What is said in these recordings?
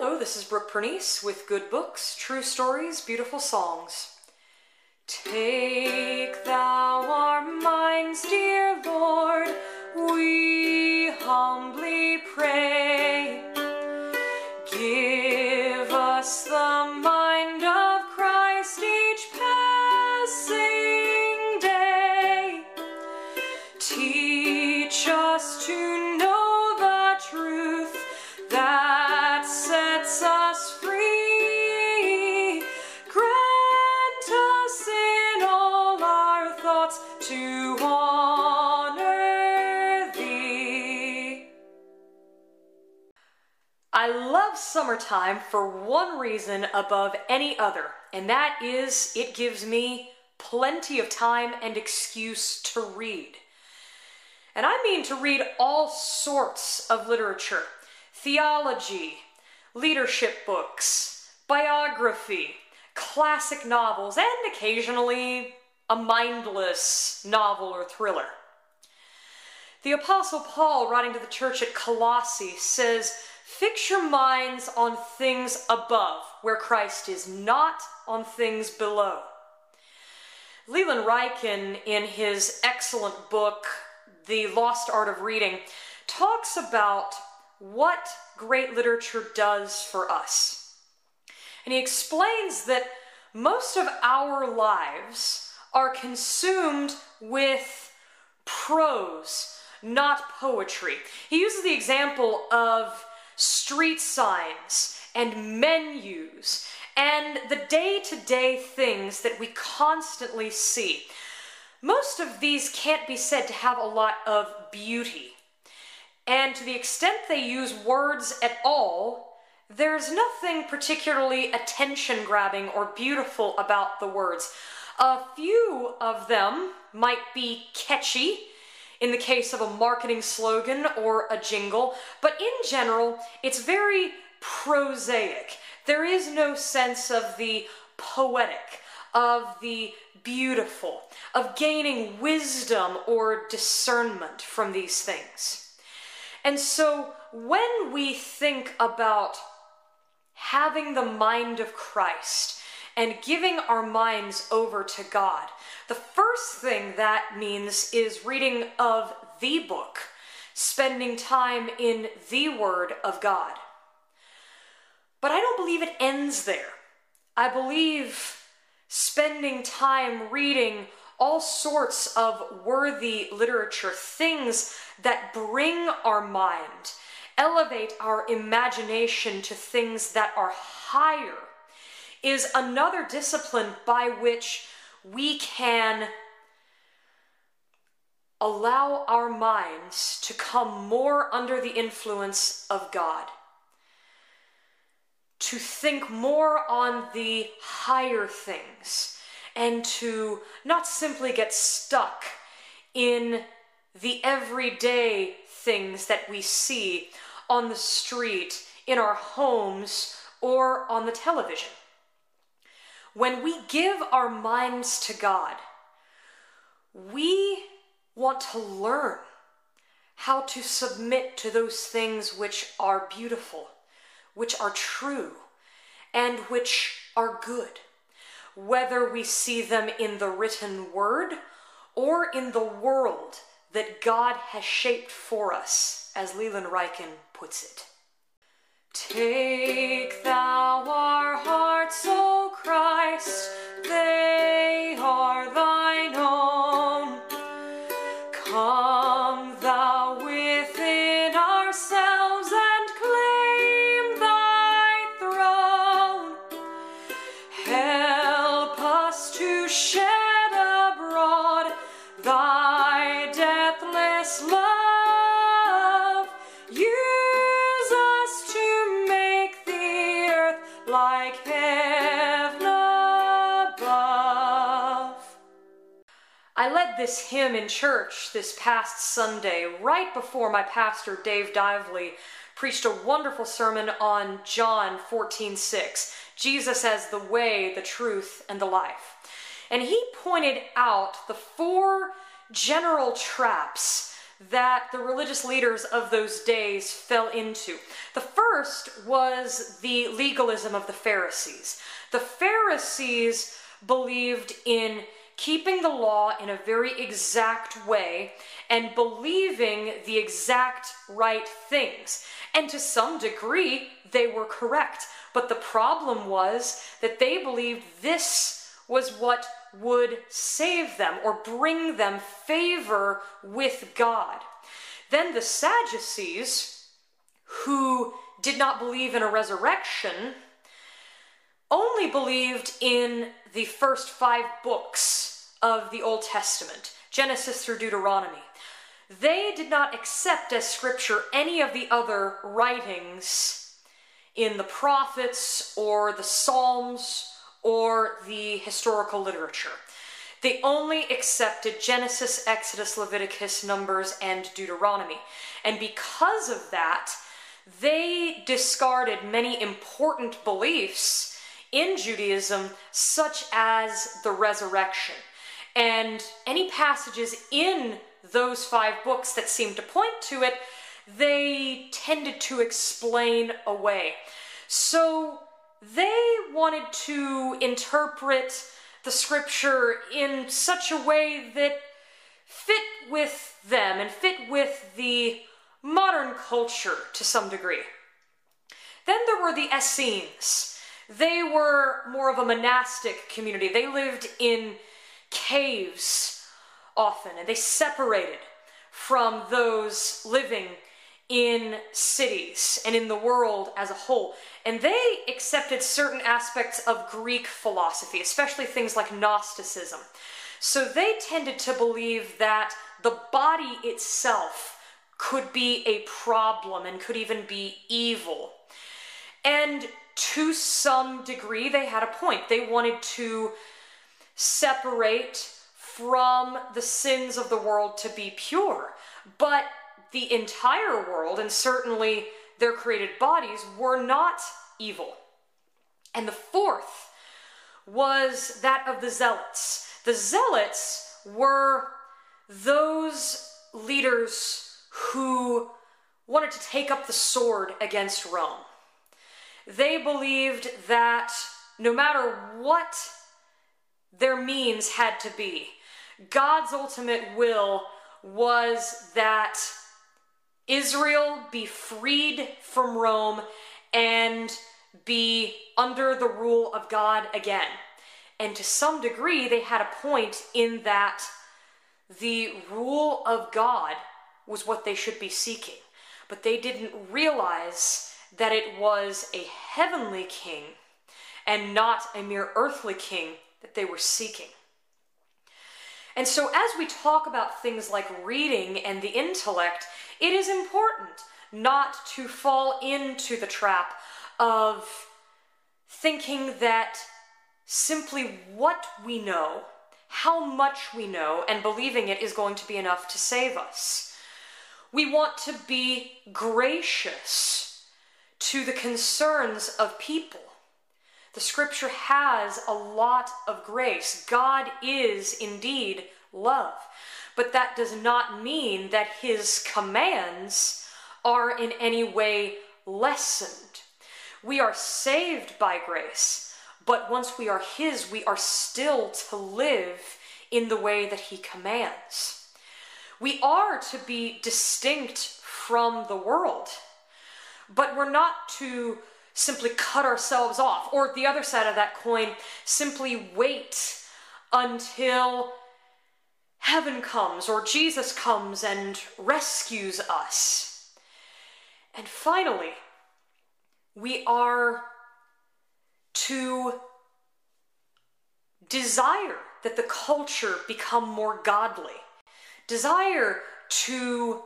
Hello, this is Brooke Pernice with Good Books, True Stories, Beautiful Songs. Take thou our minds, dear Lord, we humbly to honor thee. I love summertime for one reason above any other, and that is it gives me plenty of time and excuse to read. And I mean to read all sorts of literature theology, leadership books, biography, classic novels, and occasionally a mindless novel or thriller. The Apostle Paul, writing to the church at Colossae, says, Fix your minds on things above, where Christ is, not on things below. Leland Ryken, in his excellent book, The Lost Art of Reading, talks about what great literature does for us. And he explains that most of our lives are consumed with prose, not poetry. He uses the example of street signs and menus and the day to day things that we constantly see. Most of these can't be said to have a lot of beauty. And to the extent they use words at all, there's nothing particularly attention grabbing or beautiful about the words. A few of them might be catchy in the case of a marketing slogan or a jingle, but in general, it's very prosaic. There is no sense of the poetic, of the beautiful, of gaining wisdom or discernment from these things. And so when we think about having the mind of Christ and giving our minds over to God, the first thing that means is reading of the book, spending time in the Word of God. But I don't believe it ends there. I believe spending time reading all sorts of worthy literature, things that bring our mind, elevate our imagination to things that are higher, is another discipline by which we can allow our minds to come more under the influence of God to think more on the higher things and to not simply get stuck in the everyday things that we see on the street, in our homes, or on the television. When we give our minds to God, we want to learn how to submit to those things which are beautiful which are true and which are good, whether we see them in the written word or in the world that God has shaped for us, as Leland Ryken puts it. Take thou our hearts, O Christ, they are thine own. Come thou within ourselves and claim thy throne. Help us to shed this hymn in church this past Sunday, right before my pastor, Dave Dively, preached a wonderful sermon on John 14 6, Jesus as the way, the truth, and the life. And he pointed out the four general traps that the religious leaders of those days fell into. The first was the legalism of the Pharisees. The Pharisees believed in keeping the law in a very exact way and believing the exact right things. And to some degree, they were correct. But the problem was that they believed this was what would save them or bring them favor with God. Then the Sadducees, who did not believe in a resurrection, only believed in the first five books of the Old Testament Genesis through Deuteronomy. They did not accept as scripture any of the other writings in the prophets or the Psalms or the historical literature. They only accepted Genesis, Exodus, Leviticus, Numbers, and Deuteronomy. And because of that, they discarded many important beliefs in Judaism, such as the resurrection. And any passages in those five books that seem to point to it, they tended to explain away. So they wanted to interpret the scripture in such a way that fit with them and fit with the modern culture to some degree. Then there were the Essenes. They were more of a monastic community. They lived in caves often, and they separated from those living in cities and in the world as a whole. And they accepted certain aspects of Greek philosophy, especially things like Gnosticism. So they tended to believe that the body itself could be a problem and could even be evil. And to some degree, they had a point. They wanted to separate from the sins of the world to be pure. But the entire world, and certainly their created bodies, were not evil. And the fourth was that of the Zealots. The Zealots were those leaders who wanted to take up the sword against Rome. They believed that no matter what their means had to be, God's ultimate will was that Israel be freed from Rome and be under the rule of God again. And to some degree, they had a point in that the rule of God was what they should be seeking. But they didn't realize that it was a heavenly king and not a mere earthly king that they were seeking. And so, as we talk about things like reading and the intellect, it is important not to fall into the trap of thinking that simply what we know, how much we know, and believing it is going to be enough to save us. We want to be gracious to the concerns of people. The scripture has a lot of grace. God is indeed love. But that does not mean that his commands are in any way lessened. We are saved by grace, but once we are his, we are still to live in the way that he commands. We are to be distinct from the world, but we're not to simply cut ourselves off, or the other side of that coin, simply wait until heaven comes or Jesus comes and rescues us. And finally, we are to desire that the culture become more godly, desire to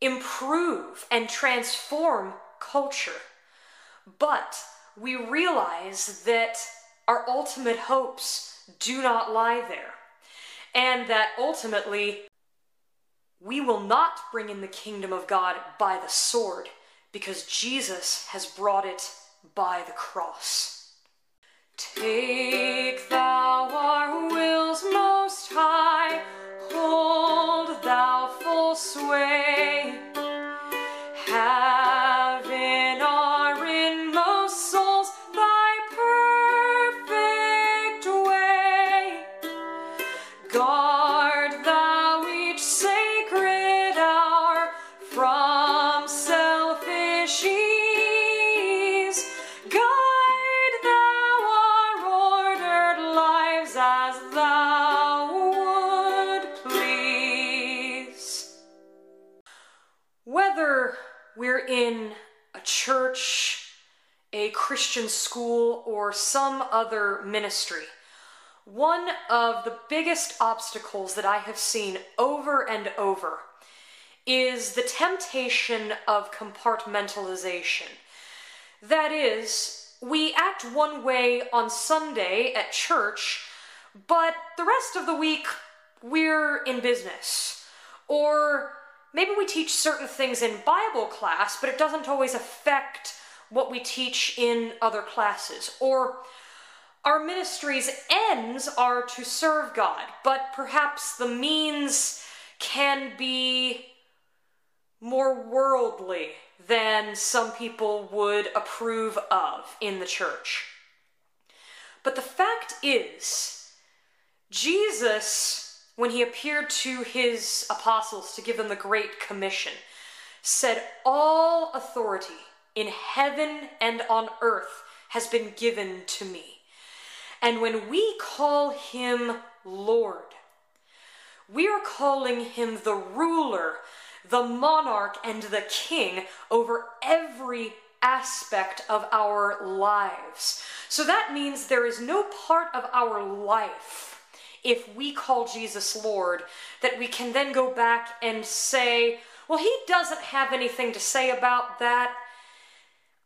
improve and transform culture. But we realize that our ultimate hopes do not lie there and that ultimately we will not bring in the kingdom of God by the sword because Jesus has brought it by the cross. Take thou we're in a church, a Christian school, or some other ministry, one of the biggest obstacles that I have seen over and over is the temptation of compartmentalization. That is, we act one way on Sunday at church, but the rest of the week we're in business. Or maybe we teach certain things in Bible class, but it doesn't always affect what we teach in other classes. Or our ministry's ends are to serve God, but perhaps the means can be more worldly than some people would approve of in the church. But the fact is, Jesus, when he appeared to his apostles to give them the Great Commission, said, All authority in heaven and on earth has been given to me. And when we call him Lord, we are calling him the ruler, the monarch, and the king over every aspect of our lives. So that means there is no part of our life, if we call Jesus Lord, that we can then go back and say, well, he doesn't have anything to say about that.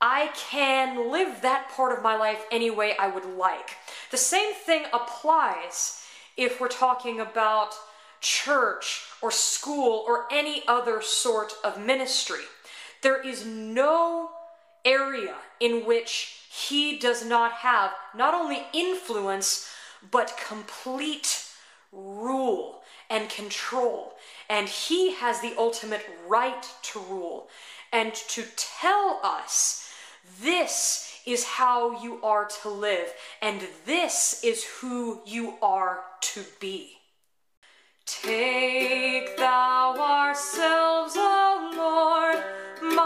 I can live that part of my life any way I would like. The same thing applies if we're talking about church or school or any other sort of ministry. There is no area in which he does not have not only influence, but complete rule and control. And he has the ultimate right to rule and to tell us this is how you are to live, and this is who you are to be. Take thou ourselves, O Lord,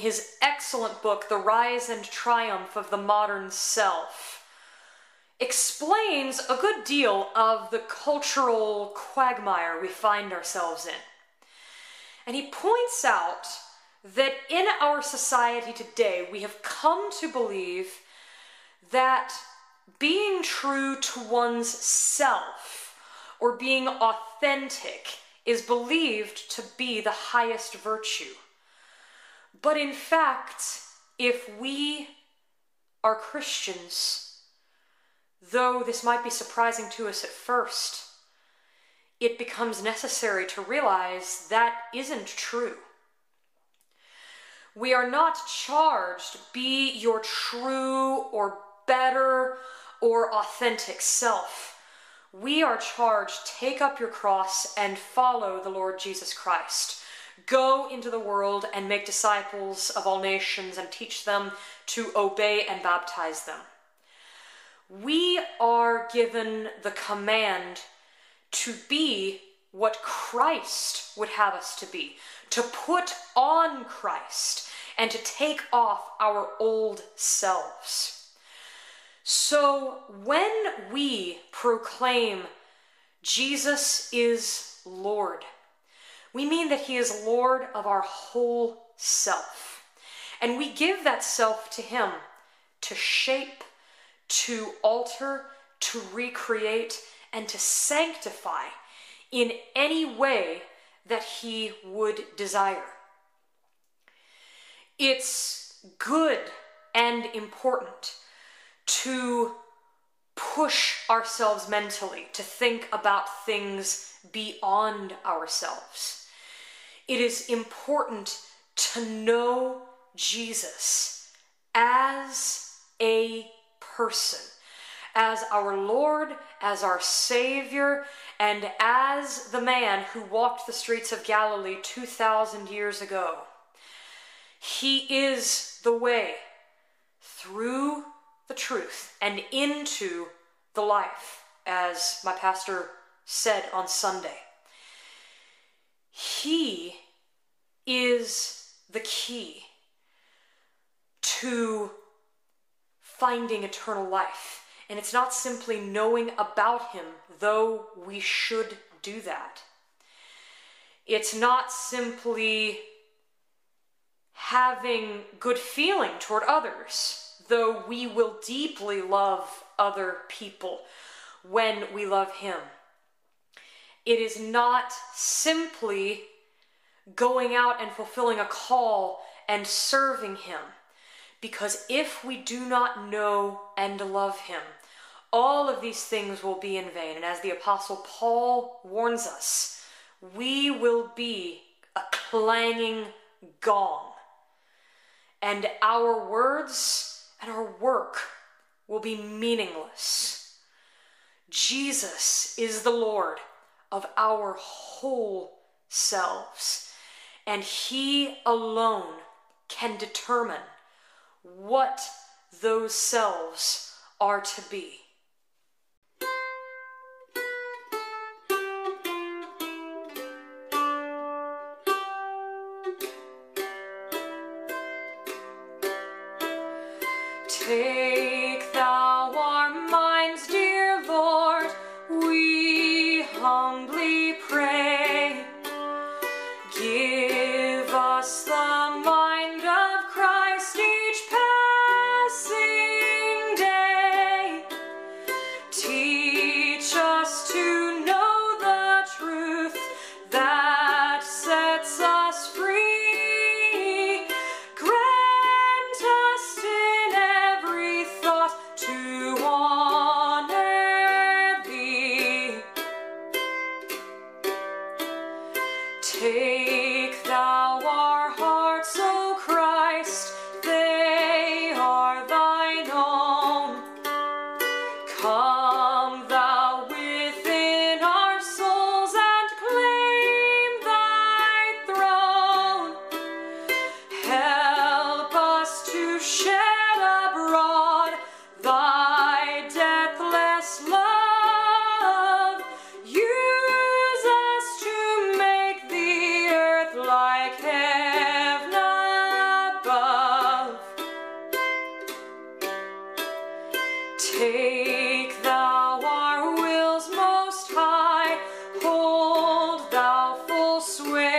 his excellent book, The Rise and Triumph of the Modern Self, explains a good deal of the cultural quagmire we find ourselves in. And he points out that in our society today, we have come to believe that being true to one's self or being authentic is believed to be the highest virtue. But in fact, if we are Christians, though this might be surprising to us at first, it becomes necessary to realize that isn't true. We are not charged, be your true or better or authentic self. We are charged, take up your cross and follow the Lord Jesus Christ. Go into the world and make disciples of all nations and teach them to obey and baptize them. We are given the command to be what Christ would have us to be, to put on Christ and to take off our old selves. So when we proclaim Jesus is Lord, we mean that he is Lord of our whole self. And we give that self to him to shape, to alter, to recreate, and to sanctify in any way that he would desire. It's good and important to push ourselves mentally, to think about things beyond ourselves. It is important to know Jesus as a person, as our Lord, as our Savior, and as the man who walked the streets of Galilee 2,000 years ago. He is the way through the truth and into the life, as my pastor said on Sunday. He is the key to finding eternal life. And it's not simply knowing about Him, though we should do that. It's not simply having good feeling toward others, though we will deeply love other people when we love Him. It is not simply going out and fulfilling a call and serving Him. Because if we do not know and love Him, all of these things will be in vain. And as the Apostle Paul warns us, we will be a clanging gong. And our words and our work will be meaningless. Jesus is the Lord of our whole selves, and He alone can determine what those selves are to be. Hold thou full sway.